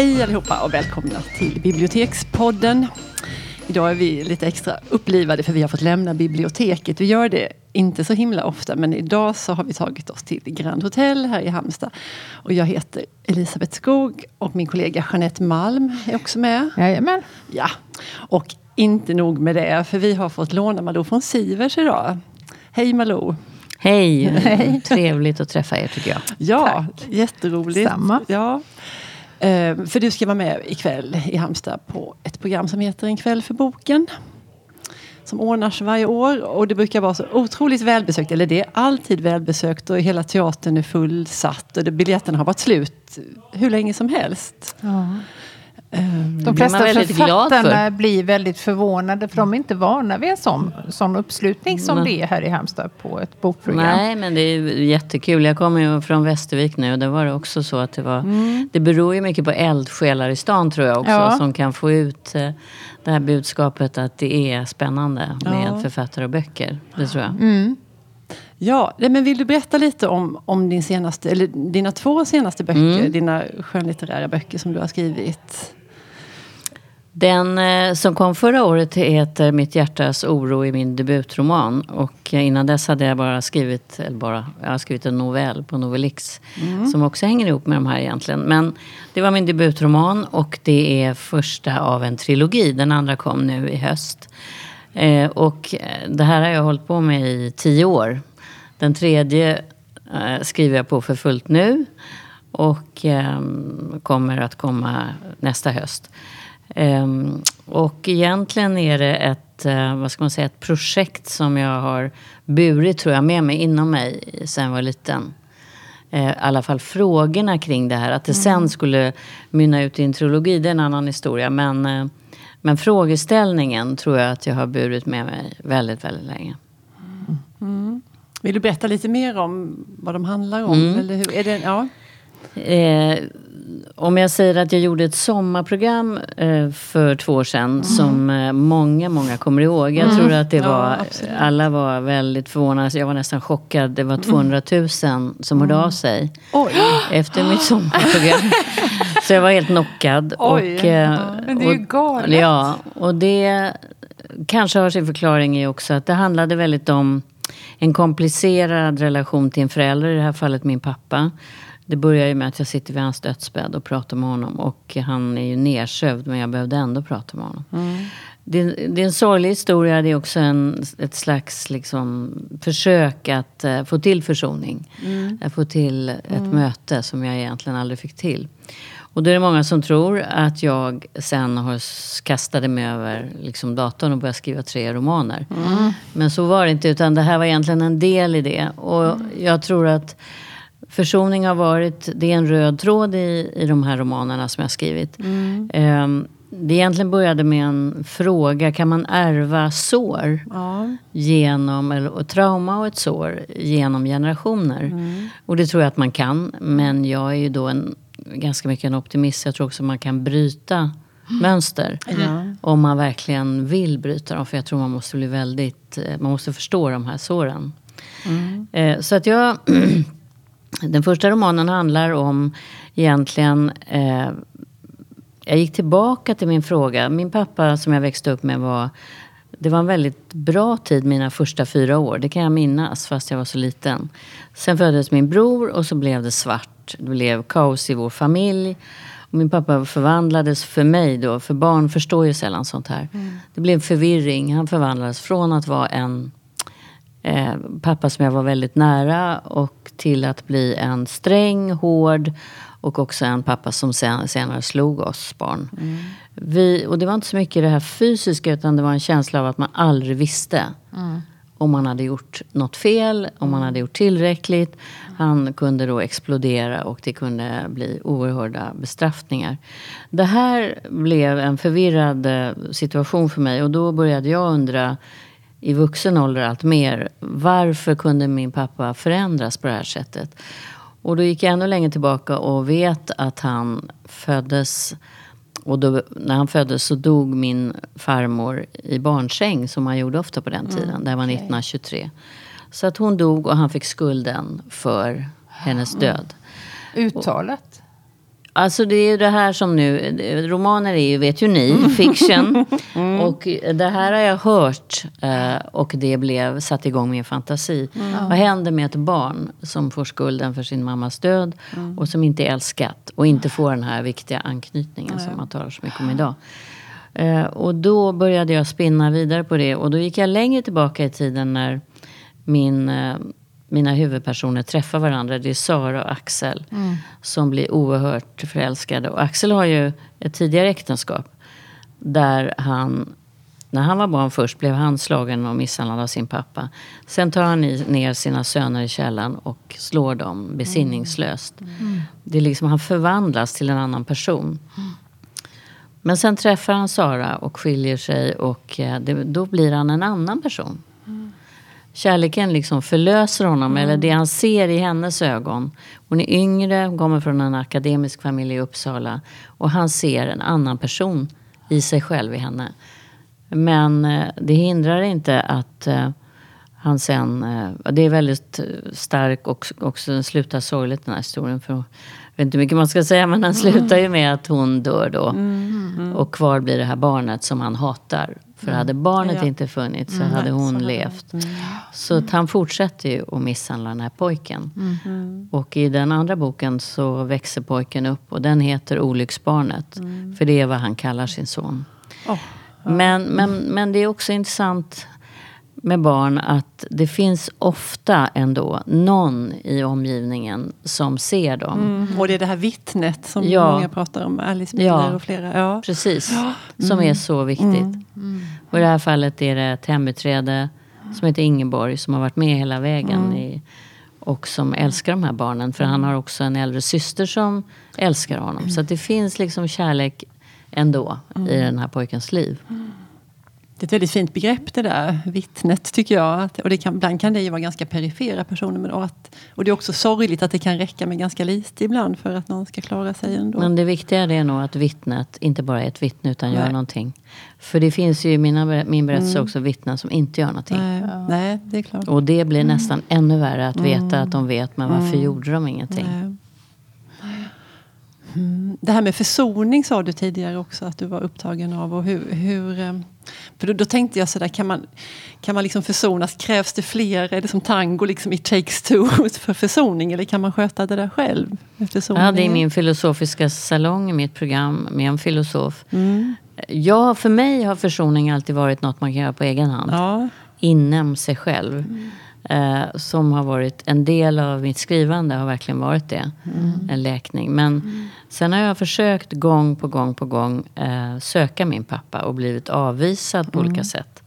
Hej allihopa och välkomna till Bibliotekspodden. Idag är vi lite extra upplivade för vi har fått lämna biblioteket. Vi gör det inte så himla ofta men idag så har vi tagit oss till Grand Hotel här i Halmstad. Och jag heter Elisabeth Skog och min kollega Jeanette Malm är också med. Jajamän. Ja, och inte nog med det för vi har fått låna Malou från Sivers idag. Hej Malou! Hej! Hej. Trevligt att träffa er tycker jag. Ja, Tack. jätteroligt. Samma. Ja. Eh, för du ska vara med ikväll i Halmstad på ett program som heter En kväll för boken. Som ordnas varje år och det brukar vara så otroligt välbesökt. Eller det är alltid välbesökt och hela teatern är fullsatt och biljetterna har varit slut hur länge som helst. Ja. Ehm, de flesta författarna blir väldigt förvånade för de är inte vana vid en sån, sån uppslutning som men, det är här i Halmstad på ett bokprogram. Nej, men det är jättekul. Jag kommer ju från Västervik nu och det var det också så att det var... Mm. Det beror ju mycket på eldsjälar i stan tror jag också ja. som kan få ut eh, det här budskapet att det är spännande med ja. författare och böcker. Det tror jag. Mm. Ja, men vill du berätta lite om, om din senaste, eller dina två senaste böcker, mm. dina skönlitterära böcker som du har skrivit? Den eh, som kom förra året heter Mitt hjärtas oro i min debutroman. Och eh, innan dess hade jag bara skrivit, eller bara, jag har skrivit en novell på Novelix. Mm. Som också hänger ihop med de här egentligen. Men det var min debutroman och det är första av en trilogi. Den andra kom nu i höst. Eh, och det här har jag hållit på med i tio år. Den tredje skriver jag på för fullt nu. Och ehm, kommer att komma nästa höst. Um, och egentligen är det ett, uh, vad ska man säga, ett projekt som jag har burit tror jag med mig inom mig sen jag var liten. Uh, I alla fall frågorna kring det här. Att det mm. sen skulle mynna ut i en trilogi, det är en annan historia. Men, uh, men frågeställningen tror jag att jag har burit med mig väldigt, väldigt länge. Mm. Vill du berätta lite mer om vad de handlar om? Mm. Eller hur? Är det, ja. Om jag säger att jag gjorde ett sommarprogram eh, för två år sedan mm. som eh, många, många kommer ihåg. Jag mm. tror att det var, ja, alla var väldigt förvånade. Jag var nästan chockad. Det var 200 000 som mm. hörde av sig Oj. efter mitt sommarprogram. Så jag var helt knockad. Oj. Och, eh, Men det är ju galet. Ja, och det kanske har sin förklaring i också att det handlade väldigt om en komplicerad relation till en förälder, i det här fallet min pappa. Det börjar ju med att jag sitter vid hans dödsbädd och pratar med honom. Och han är ju nersövd men jag behövde ändå prata med honom. Mm. Det, det, är en sorglig historia. Det är också en, ett slags liksom, försök att uh, få till försoning. Mm. Att få till ett mm. möte som jag egentligen aldrig fick till. Och då är det många som tror att jag sen har kastade mig över liksom, datorn och började skriva tre romaner. Mm. Men så var det inte. Utan det här var egentligen en del i det. Och mm. jag tror att Försoning har varit, det är en röd tråd i, i de här romanerna som jag skrivit. Mm. Um, det egentligen började med en fråga, kan man ärva sår? Ja. Genom, eller trauma och ett sår genom generationer? Mm. Och det tror jag att man kan. Men jag är ju då en, ganska mycket en optimist. Jag tror också man kan bryta mönster. Mm. Om man verkligen vill bryta dem. För jag tror man måste bli väldigt, eh, man måste förstå de här såren. Mm. Eh, så att jag Den första romanen handlar om egentligen eh, jag gick tillbaka till min fråga. Min pappa som jag växte upp med var det var en väldigt bra tid mina första fyra år. Det kan jag minnas fast jag var så liten. Sen föddes min bror och så blev det svart. Det blev kaos i vår familj. Och min pappa förvandlades för mig då, för barn förstår ju sällan sånt här. Mm. Det blev förvirring. Han förvandlades från att vara en eh, pappa som jag var väldigt nära och till att bli en sträng, hård och också en pappa som sen, senare slog oss barn. Mm. Vi, och det var inte så mycket det här fysiska utan det var en känsla av att man aldrig visste. Mm. Om man hade gjort något fel, om man hade gjort tillräckligt. Han kunde då explodera och det kunde bli oerhörda bestraffningar. Det här blev en förvirrad eh, situation för mig och då började jag undra i vuxen ålder allt mer. Varför kunde min pappa förändras på det här sättet? Och då gick jag ännu längre tillbaka och vet att han föddes och då, när han föddes så dog min farmor i barnsäng som man gjorde ofta på den mm, tiden. Mm, det var 1923. Så att hon dog och han fick skulden för hennes död. Uttalet? Alltså det är ju det här som nu, romaner är ju, vet ju ni, mm. fiction. Mm. Och det här har jag hört eh, och det blev satt igång min fantasi. Mm. Vad händer med ett barn som får skulden för sin mammas död mm. och som inte är älskat och inte får den här viktiga anknytningen som man talar så mycket om idag. Eh, och då började jag spinna vidare på det och då gick jag längre tillbaka i tiden när min eh, mina huvudpersoner träffar varandra. Det är Sara och Axel mm. som blir oerhört förälskade. Och Axel har ju ett tidigare äktenskap där han när han var barn först blev han slagen och misshandlad av sin pappa. Sen tar han ner sina söner i källaren och slår dem besinningslöst. Mm. Det är liksom, han förvandlas till en annan person. Mm. Men sen träffar han Sara och skiljer sig och eh, det, då blir han en annan person kärleken liksom förlöser honom, mm. eller det han ser i hennes ögon. Hon är yngre, kommer från en akademisk familj i Uppsala. Och han ser en annan person i sig själv i henne. Men eh, det hindrar inte att eh, han sen... Eh, det är väldigt stark och också den slutar sorgligt den här historien. För, vet inte hur mycket man ska säga men den slutar ju med att hon dör då. Mm, mm. Och kvar blir det här barnet som han hatar. För mm. hade barnet ja. inte funnits så mm. hade hon så levt. Mm. Så han fortsätter ju att misshandla den här pojken. Mm. Och i den andra boken så växer pojken upp och den heter Olycksbarnet. Mm. För det är vad han kallar sin son. Oh, ja. men, men, men det är också intressant med barn att det finns ofta ändå någon i omgivningen som ser dem. Mm. Och det är det här vittnet som ja. många pratar om, Alice Miller ja. och flera. Ja, precis. Ja. Som är mm. så viktigt. Mm. mm. Och i det här fallet är det ett hembiträde som heter Ingeborg som har varit med hela vägen. Mm. I, och som älskar de här barnen. För han har också en äldre syster som älskar honom. Så det finns liksom kärlek ändå i den här pojkens liv. Det är ett väldigt fint begrepp det där, vittnet tycker jag. och det kan, ibland kan det ju vara ganska perifera personer. Men, och, att, och det är också sorgligt att det kan räcka med ganska lite ibland för att någon ska klara sig ändå. Men det viktiga är nog att vittnet inte bara är ett vittne utan Nej. gör någonting. För det finns ju i mina, min berättelse mm. också vittnen som inte gör någonting. Nej, ja. Nej det är klart. Och det blir mm. nästan ännu värre att veta mm. att de vet men varför mm. gjorde de ingenting? Nej. Mm. Det här med försoning sa du tidigare också att du var upptagen av. Och hur, hur eh, för då, då, tänkte jag sådär, kan man, kan man liksom försonas? Krävs det fler? Är det som tango, liksom it takes two för försoning? Eller kan man sköta det där själv? Jag hade i min filosofiska salong, i mitt program med en filosof. Mm. Ja, för mig har försoning alltid varit något man kan göra på egen hand. Ja. Inom sig själv. Mm eh, som har varit en del av mitt skrivande har verkligen varit det. Mm. En läkning. Men mm. sen har jag försökt gång på gång på gång eh, söka min pappa och blivit avvisad på mm. olika sätt.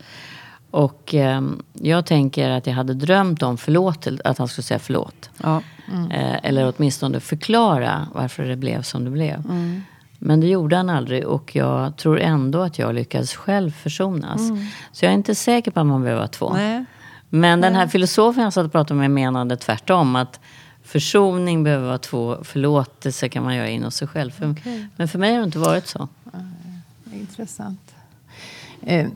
Och eh, jag tänker att jag hade drömt om förlåtelse, att han skulle säga förlåt. Ja. Mm. Eh, eller åtminstone förklara varför det blev som det blev. Mm. Men det gjorde han aldrig och jag tror ändå att jag lyckades själv försonas. Mm. Så jag är inte säker på att man behöver vara två. Nej. Men den här filosofen jag satt och pratade med menade tvärtom. Att försoning behöver vara två, förlåtelse kan man göra inom sig själv. För, okay. Men för mig har det inte varit så. Intressant. Eh,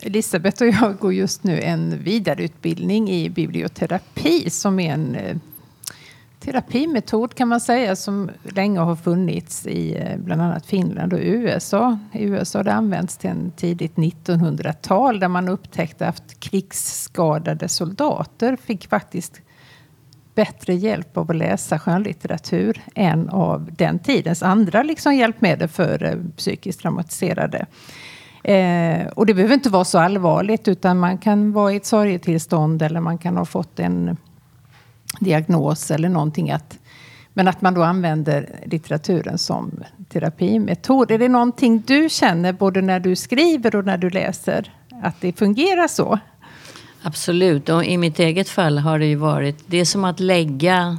Elisabeth och jag går just nu en vidareutbildning i biblioterapi som är en eh, terapimetod kan man säga som länge har funnits i eh, bland annat Finland och USA. I USA har det använts till en tidigt 1900-tal där man upptäckte att krigsskadade soldater fick faktiskt bättre hjälp av att läsa skönlitteratur än av den tidens andra liksom hjälpmedel för eh, psykiskt traumatiserade. Eh, och det behöver inte vara så allvarligt utan man kan vara i ett sorgetillstånd eller man kan ha fått en diagnos eller någonting. Att, men att man då använder litteraturen som terapimetod. Är det någonting du känner både när du skriver och när du läser att det fungerar så? Absolut. Och I mitt eget fall har det ju varit... Det är som att lägga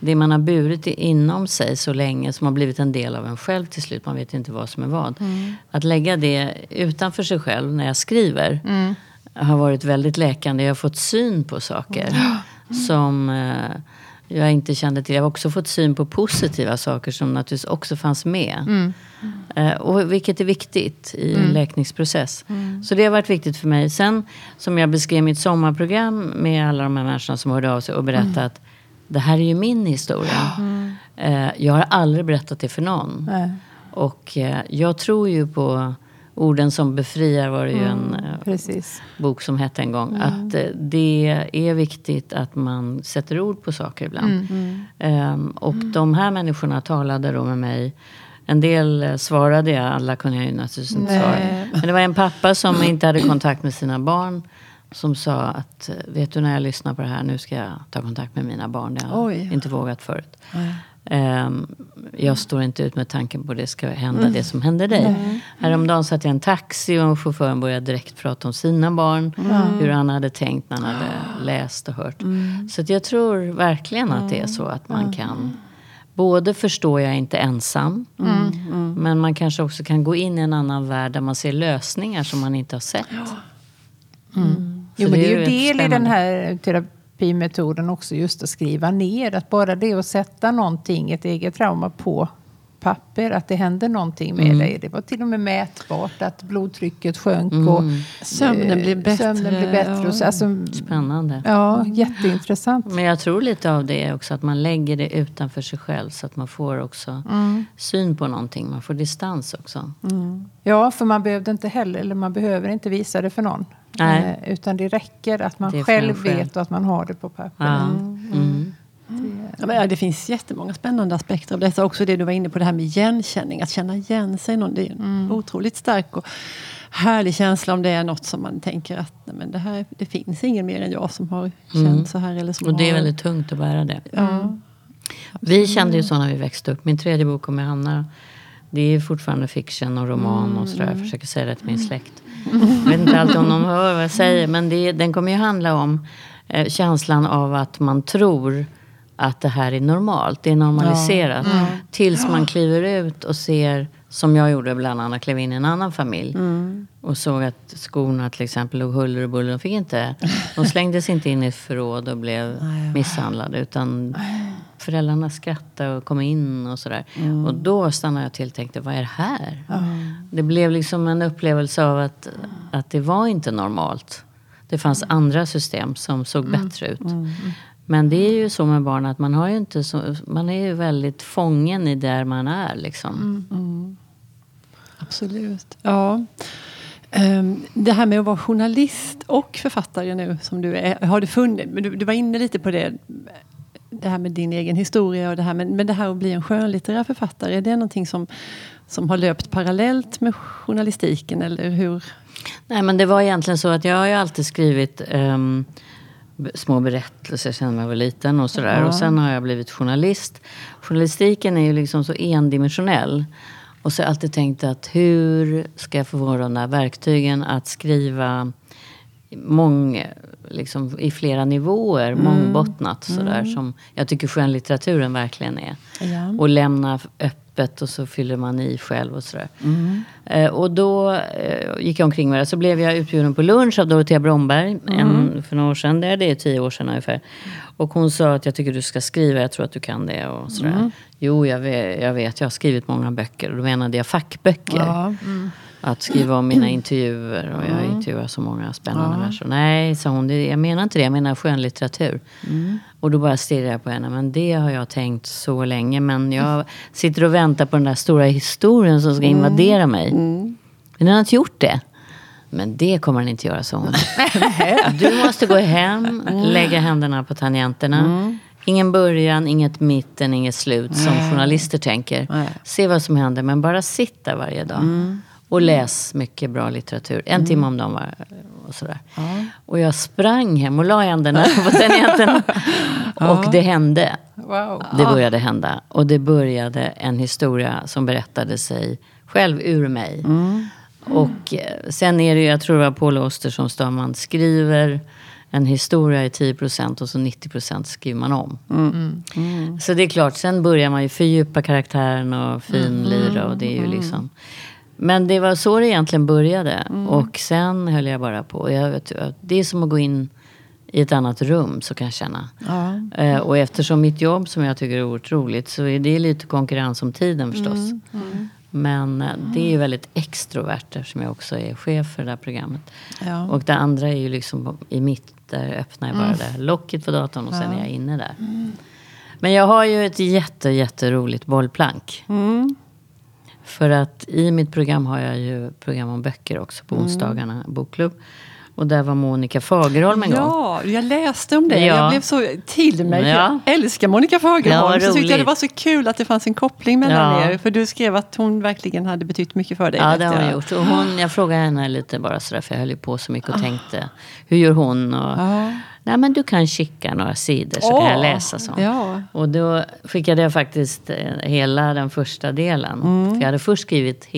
det man har burit inom sig så länge som har blivit en del av en själv till slut. Man vet inte vad som är vad. Mm. Att lägga det utanför sig själv när jag skriver mm. har varit väldigt läkande. Jag har fått syn på saker. Mm som eh, jag inte kände till. Jag har också fått syn på positiva saker som naturligtvis också fanns med. Mm. Eh, och vilket är viktigt i en mm. läkningsprocess. Mm. Så det har varit viktigt för mig. Sen som jag beskrev mitt sommarprogram med alla de här människorna som hörde av sig och berättade mm. att det här är ju min historia. Eh, jag har aldrig berättat det för någon. Nej. Och eh, jag tror ju på orden som befriar var det ju en eh, Precis. bok som hette en gång. Att eh, det är viktigt att man sätter ord på saker ibland. Ehm, och de här människorna talade då med mig. En del eh, svarade jag, alla kunde jag ju naturligtvis inte svara. Men det var en pappa som inte hade kontakt med sina barn. Som sa att, vet du när jag lyssnar på det här, nu ska jag ta kontakt med mina barn. Det har jag inte vågat förut. Ehm, jag står inte ut med tanken på att det ska hända det som hände dig. Häromdagen satt jag i en taxi och chauffören började direkt prata om sina barn. Hur han hade tänkt när han hade läst och hört. Så att jag tror verkligen att det är så att man kan Både förstå jag inte ensam. Men man kanske också kan gå in i en annan värld där man ser lösningar som man inte har sett. Så Jo, men det är ju del i den spännande- här terapimetoden också, just att skriva ner. Att bara det att sätta någonting, ett eget trauma på papper, att det hände någonting med dig. Det var till och med mätbart att blodtrycket sjönk och Sömnen eh, blev bättre. Sömnen blev bättre och så, alltså, Spännande. ja, jätteintressant. Men jag tror lite av det är också att man lägger det utanför sig själv så att man får också syn på någonting. Man får distans också. Ja, för man behövde inte heller, eller man behöver inte visa det för någon. Nej. Eh, utan det räcker att man själv själv. vet och att man har det på papper. Ja. Mm. Ja, men, ja, det finns jättemånga spännande aspekter av detta. Också det du var inne på, det här med igenkänning. Att känna igen sig. Någon, det är en otroligt stark och härlig känsla om det är något som man tänker att nej, men det, här, det finns ingen mer än jag som har känt så här. Eller som Och det är väldigt tungt att bära det. Ja. Vi kände ju så när vi växte upp. Min tredje bok om Hanna. Det är fortfarande fiction och roman och sådär. Jag försöker säga det till min släkt. Jag vet inte alltid om de hör vad jag säger. Men det, den kommer ju handla om eh, känslan av att man tror att det här är normalt. Det är normaliserat. Tills man kliver ut och ser, som jag gjorde bland annat, klev in i en annan familj. Och såg att skorna till exempel låg huller och buller. De fick inte, de slängdes inte in i ett förråd och blev misshandlade. Utan föräldrarna skrattade och kom in och sådär. Och då stannade jag till och tänkte, vad är det här? Det blev liksom en upplevelse av att, att det var inte normalt. Det fanns andra system som såg bättre ut. Men det är ju så med barn att man har ju inte så, man är ju väldigt fången i där man är liksom. Absolut. Ja. Ehm, Det här med att vara journalist och författare nu som du är. Har du funnit, du, du var inne lite på det. Det här med din egen historia och det här. Men, men det här att bli en skönlitterär författare. Är det någonting som, som har löpt parallellt med journalistiken? Eller hur? Nej men det var egentligen så att jag har ju alltid skrivit b- små berättelser sedan jag var liten och sådär. Och sen har jag blivit journalist. Journalistiken är ju liksom så endimensionell. Och så har jag alltid tänkt att hur ska jag få de där verktygen att skriva mång, liksom, i flera nivåer, mångbottnat sådär. Som jag tycker skönlitteraturen verkligen är. Ja. Och lämna öppet och så fyller man i själv och sådär. Eh, och då eh, gick jag omkring med det. Så blev jag utbjuden på lunch av Dorotea Bromberg en, för några år sedan. Det är det tio år sedan ungefär. Och hon sa att jag tycker du ska skriva, jag tror att du kan det. Och sådär. Jo, jag vet, jag vet, jag har skrivit många böcker. Och då menade jag fackböcker. Ja. Att skriva om mina intervjuer. Och jag intervjuar så många spännande människor. Nej, sa hon, jag menar inte det. Jag menar skönlitteratur. Och då bara stirrade jag på henne. Men det har jag tänkt så länge. Men jag sitter och väntar på den där stora historien som ska invadera mig. Men den har inte gjort det. Men det kommer den inte göra, sa hon. Du måste gå hem, lägga händerna på tangenterna. Ingen början, inget mitten, inget slut som journalister tänker. Se vad som händer, men bara sitt där varje dag. Och läs mycket bra litteratur. En timme om dagen var, och sådär. Och jag sprang hem och la händerna på tangenterna. Och det hände. Wow. Det började hända. Och det började en historia som berättade sig själv ur mig. Och eh, sen är det ju, jag tror det var Paul Oster som sa, man skriver en historia i 10% och så 90% skriver man om. Så det är klart, sen börjar man ju fördjupa karaktären och finlira och det är ju liksom... Men det var så det egentligen började. Och sen höll jag bara på. Jag vet, det är som att gå in i ett annat rum, så kan jag känna. Ja. Eh, och eftersom mitt jobb som jag tycker är otroligt så är det lite konkurrens om tiden förstås. Men eh, det är ju väldigt extrovert eftersom jag också är chef för det där programmet. Ja. Och det andra är ju liksom i mitt, där öppnar jag bara det här locket på datorn och sen är jag inne där. Men jag har ju ett jätte, jätteroligt bollplank. Mm. För att i mitt program har jag ju program om böcker också på onsdagarna, bokklubb. Och där var Monica Fagerholm en gång. Ja, jag läste om det. Ja. Jag blev så till mig. Ja. Jag älskar Monica Ja, Fagerholm. vad så tyckte jag det var så kul att det fanns en koppling mellan Ja. er. För du skrev att hon verkligen hade betytt mycket för dig. Ja, det har hon gjort. Och hon, jag frågade henne lite bara sådär, för jag höll ju på så mycket och tänkte. Hur gör hon? Och, Ja. Nej, men du kan kika några sidor så kan jag läsa sånt. Ja. Och då skickade jag faktiskt eh, hela den första delen. För jag hade först skrivit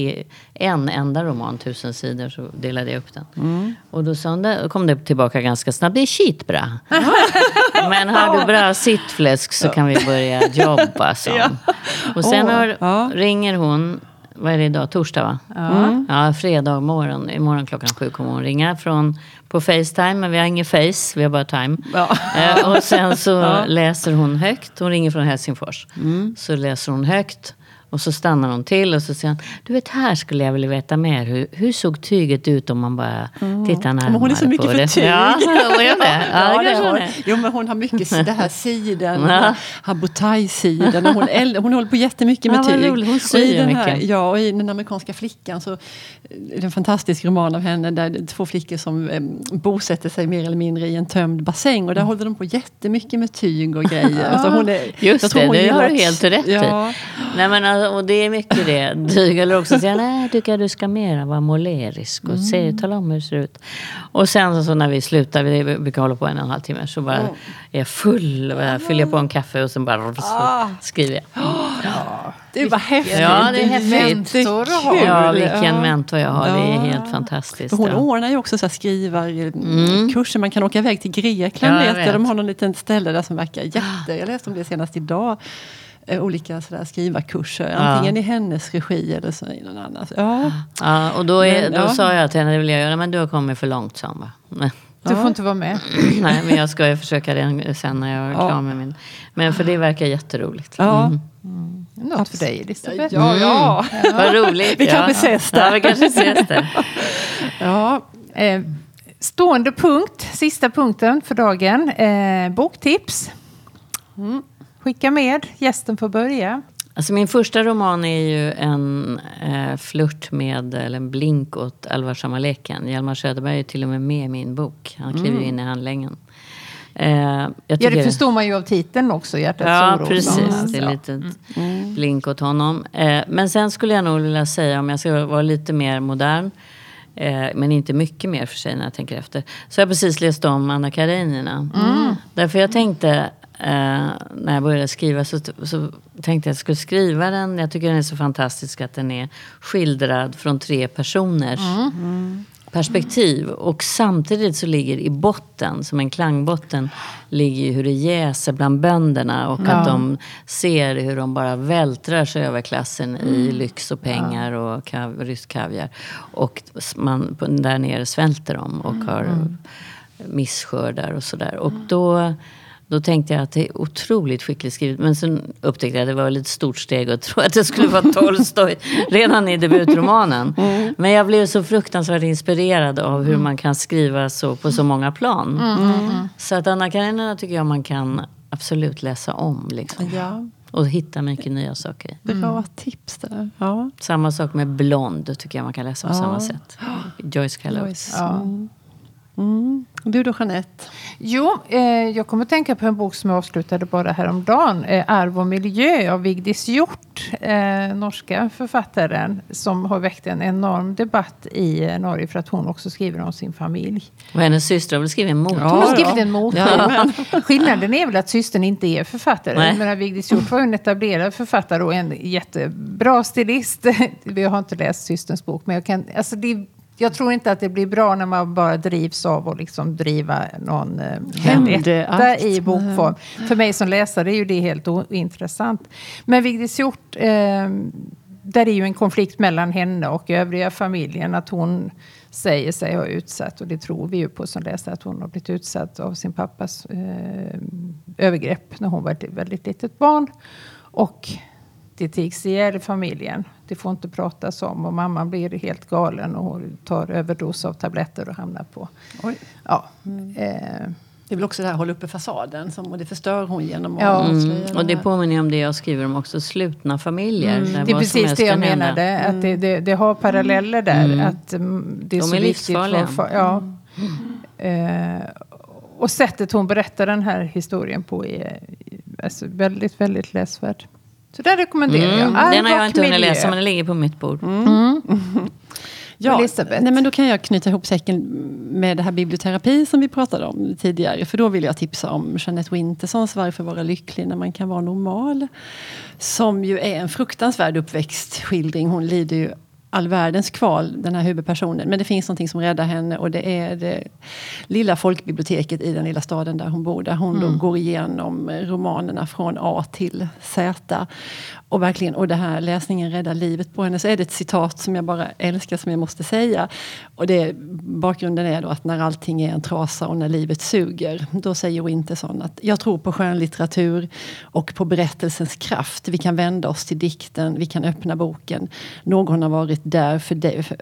en enda roman, tusen sidor, så delade jag upp den. Och då sa det- kom det tillbaka ganska snabbt, det är skitbra. Men har du bra sittfläsk så kan vi börja jobba, så. Och sen Åh, har, ringer hon, vad är det idag, torsdag va? Ja. Ja, fredag morgon. Imorgon klockan sju kommer hon ringa från, på Facetime. Men vi har ingen Face, vi har bara Time. Ja. Eh, och sen så läser hon högt. Hon ringer från Helsingfors. Mm. Så läser hon högt. Och så stannar hon till och så säger hon, du vet här skulle jag vilja veta mer. Hur, hur såg tyget ut om man bara tittar närmare Men hon är så mycket på för det? tyg. Ja, med. Ja, Ja, det det hon är. jo, men hon har mycket det här siden, Ja. den här Habotai-sidan. och Hon, hon håller på jättemycket med Ja, tyg. roligt. Hon och syr i den här, mycket. Ja, och i den amerikanska flickan så är det en fantastisk roman av henne där det är två flickor som eh, bosätter sig mer eller mindre i en tömd bassäng. Och där håller de på jättemycket med tyg och grejer. Alltså hon är, Just det, hon det har du helt rätt ja. i. Nej, men, alltså, och det är mycket det. Eller också säga nej, jag tycker du ska mera vara målerisk och se, tala om hur det ser ut. Och sen så när vi slutar, vi brukar hålla på en och en halv timme, så bara är jag full, och fyller jag på en kaffe och sen bara så skriver jag. Det var häftigt. Ja, det är häftigt. Mentor du har. Ja, Ja. vilken mentor jag har. Det är Ja. helt fantastiskt. Hon ja. ordnar ju också så skrivarkurser. Man kan åka iväg till Grekland. Ja, vet. De har någon liten ställe där som verkar jätte... Jag läste om det senast idag. Eh, Olika sådär skrivarkurser. Antingen i hennes regi eller så i någon annans. Ja. Ja, och då, är, Men, då ja. sa jag till henne, det vill jag göra, men du har kommit för långt, sa hon. Du får inte vara med. Nej, men jag ska ju försöka det sen när jag är Ja. klar med min. Men för det verkar jätteroligt. Ja. Mm. Något för dig Elisabeth. Ja, ja. Vad roligt. Vi ja. kanske ses där. Ja, vi kanske ses där. ja. Eh, stående punkt, sista punkten för dagen. Eh, boktips. Skicka med, gästen får börja. Alltså min första roman är ju en eh, flört med, eller en blink åt allvarsamma leken. Hjalmar Söderberg är till och med med i min bok. Han kliver ju in i handlängen. Eh, Ja, det förstår man ju av titeln också, Hjärtats Ja, oro. precis. någonstans. Det är Ja. lite blink åt honom. Eh, men sen skulle jag nog vilja säga, om jag ska vara lite mer modern, eh, men inte mycket mer för sig när jag tänker efter. Så har jag precis läst om Anna Karenina. Därför jag tänkte, eh, när jag började skriva, så, så tänkte jag att jag skulle skriva den. Jag tycker den är så fantastisk att den är skildrad från tre personers perspektiv. Och samtidigt så ligger i botten, som en klangbotten, ligger ju hur det jäser bland bönderna. Och att de ser hur de bara vältrar sig över klassen i lyx och pengar och kav, rysk kaviar. Och man, där nere svälter de och har misskördar och sådär. Och då... Då tänkte jag att det är otroligt skickligt skrivet. Men sen upptäckte jag att det var ett lite stort steg att tro att det skulle vara Tolstoj redan i debutromanen. Men jag blev så fruktansvärt inspirerad av hur man kan skriva så på så många plan. Så att Anna Karenina tycker jag man kan absolut läsa om. Liksom. ja. Och hitta mycket nya saker i. Bra tips där. Ja. Samma sak med Blond tycker jag man kan läsa på Ja. samma sätt. Joyce Carol. Joyce. Ja. Mm. Du då Jeanette? Jo, eh, jag kommer att tänka på en bok som jag avslutade bara häromdagen. Eh, Arv och miljö av Vigdis Hjort, eh, norska författaren. Som har väckt en enorm debatt i eh, Norge för att hon också skriver om sin familj. Och hennes syster har väl skrivit en mot. Hon har skrivit en mot. Ja. Skillnaden är väl att systern inte är författare. Nej. Men Vigdis Hjort var en etablerad författare och en jättebra stilist. Jag har inte läst systerns bok, men jag, kan, alltså det, jag tror inte att det blir bra när man bara drivs av att liksom driva någon eh, vendetta i bokform. För mig som läsare är ju det helt ointressant. Men Vigdis Hjort, eh, där är ju en konflikt mellan henne och övriga familjen. Att hon säger sig ha utsatt, och det tror vi ju på som läsare, att hon har blivit utsatt av sin pappas eh, övergrepp när hon var ett väldigt litet barn. Och det tigs ihjäl i familjen. Det får inte pratas om och mamman blir helt galen och tar överdos av tabletter och hamnar på... Oj. Ja, eh, Det är väl också det här hålla uppe fasaden, som, och det förstör hon genom att Ja. Mm. det Och det påminner om det jag skriver om också, slutna familjer. där Det är precis det jag menade. Att det, det, det har paralleller där. Mm. Att mm, det är De så är viktigt. livsfarliga. För, ja. Eh, och sättet hon berättar den här historien på är alltså, väldigt, väldigt läsvärd. Så den rekommenderar Mm. jag. Den har jag inte hunnit läsa men den ligger på mitt bord. Ja, Elisabeth. nej, men då kan jag knyta ihop säcken med det här biblioterapi som vi pratade om tidigare. För då vill jag tipsa om Jeanette Wintersons Varför vara lycklig när man kan vara normal. Som ju är en fruktansvärd uppväxtskildring. Hon lider ju all världens kval, den här huvudpersonen. Men det finns någonting som räddar henne och det är det lilla folkbiblioteket i den lilla staden där hon bor. Där hon då går igenom romanerna från A till Z. Och verkligen, och det här läsningen räddar livet på henne. Så är det ett citat som jag bara älskar, som jag måste säga. Och det, bakgrunden är då att när allting är en trasa och när livet suger. Då säger Winterson att jag tror på skönlitteratur och på berättelsens kraft. Vi kan vända oss till dikten, vi kan öppna boken. Någon har varit där för, det, för,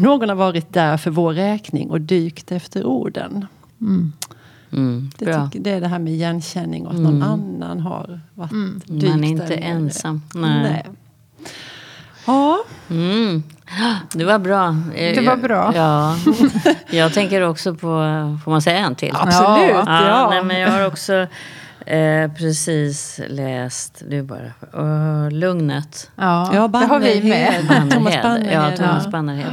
någon har varit där för vår räkning och dykt efter orden. Mm, Det, bra. tycker, det är det här med igenkänning och att någon annan har varit dykt Man är inte ensam. Nej. Nej. Ja, Mm. Det var bra. Det var bra. Ja. Jag tänker också på, får man säga en till? absolut. Ja. Ja, Ja, Nej, men jag har också eh, precis läst, är bara, uh, Lugnet. Ja, Ja, det har vi med. Bannerhed. Thomas Bannerhed. Ja, Thomas Ja. Bannerhed.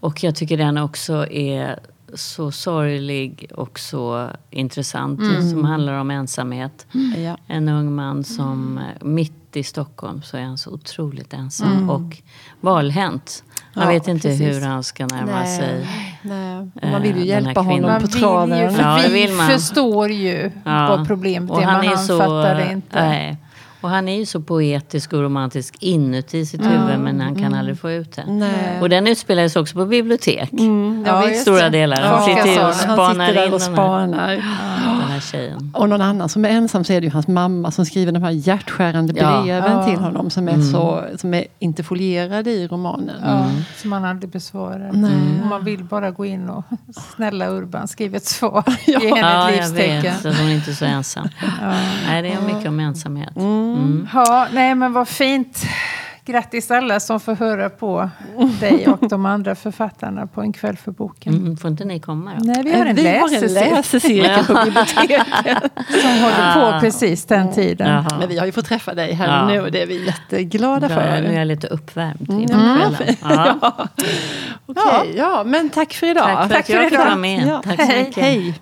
Och jag tycker den också är så sorglig och så intressant. Som handlar om ensamhet. ja. En ung man som eh, mitt i Stockholm så är han så otroligt ensam och valhänt. Han Ja, vet inte precis. hur han ska närma Nej. sig. Nej. Eh, Man vill ju hjälpa honom på traven. för Ja, vi vill man. förstår ju vad problemet är, men han fattar det inte. Nej. Och han är ju så poetisk och romantisk inuti sitt huvud men han kan aldrig få ut det. Nej. Och den utspelar sig också på bibliotek. Ja, I just stora det. delar. Ja. Han sitter ju och Han Han spanar sitter där in och den här, spanar. den här tjejen. Och någon annan som är ensam så är det ju hans mamma som skriver de här hjärtskärande Ja. breven Ja. till honom som är, så, som är inte folierade i romanen. Ja, som man aldrig besvarar. Och man vill bara gå in och snälla Urban, skriv ett svar. Ge henne Ja, ett jag livstecken. vet. Så hon är inte så ensam. Nej, det är mycket om ensamhet. Mm. Ja, nej men vad fint. Grattis alla som får höra på dig och de andra författarna på En kväll för boken. Mm, får inte ni komma då? Nej, vi har en Vi har en läsecirkel på biblioteket. som håller på precis den tiden. Jaha. Men vi har ju fått träffa dig här Ja. nu och det är vi jätteglada Bra, nu är för. jag lite uppvärmd inför kvällen. Ja. Okej, ja, men tack för idag. Tack för att jag fick vara med. Ja, Tack så hej, mycket. hej.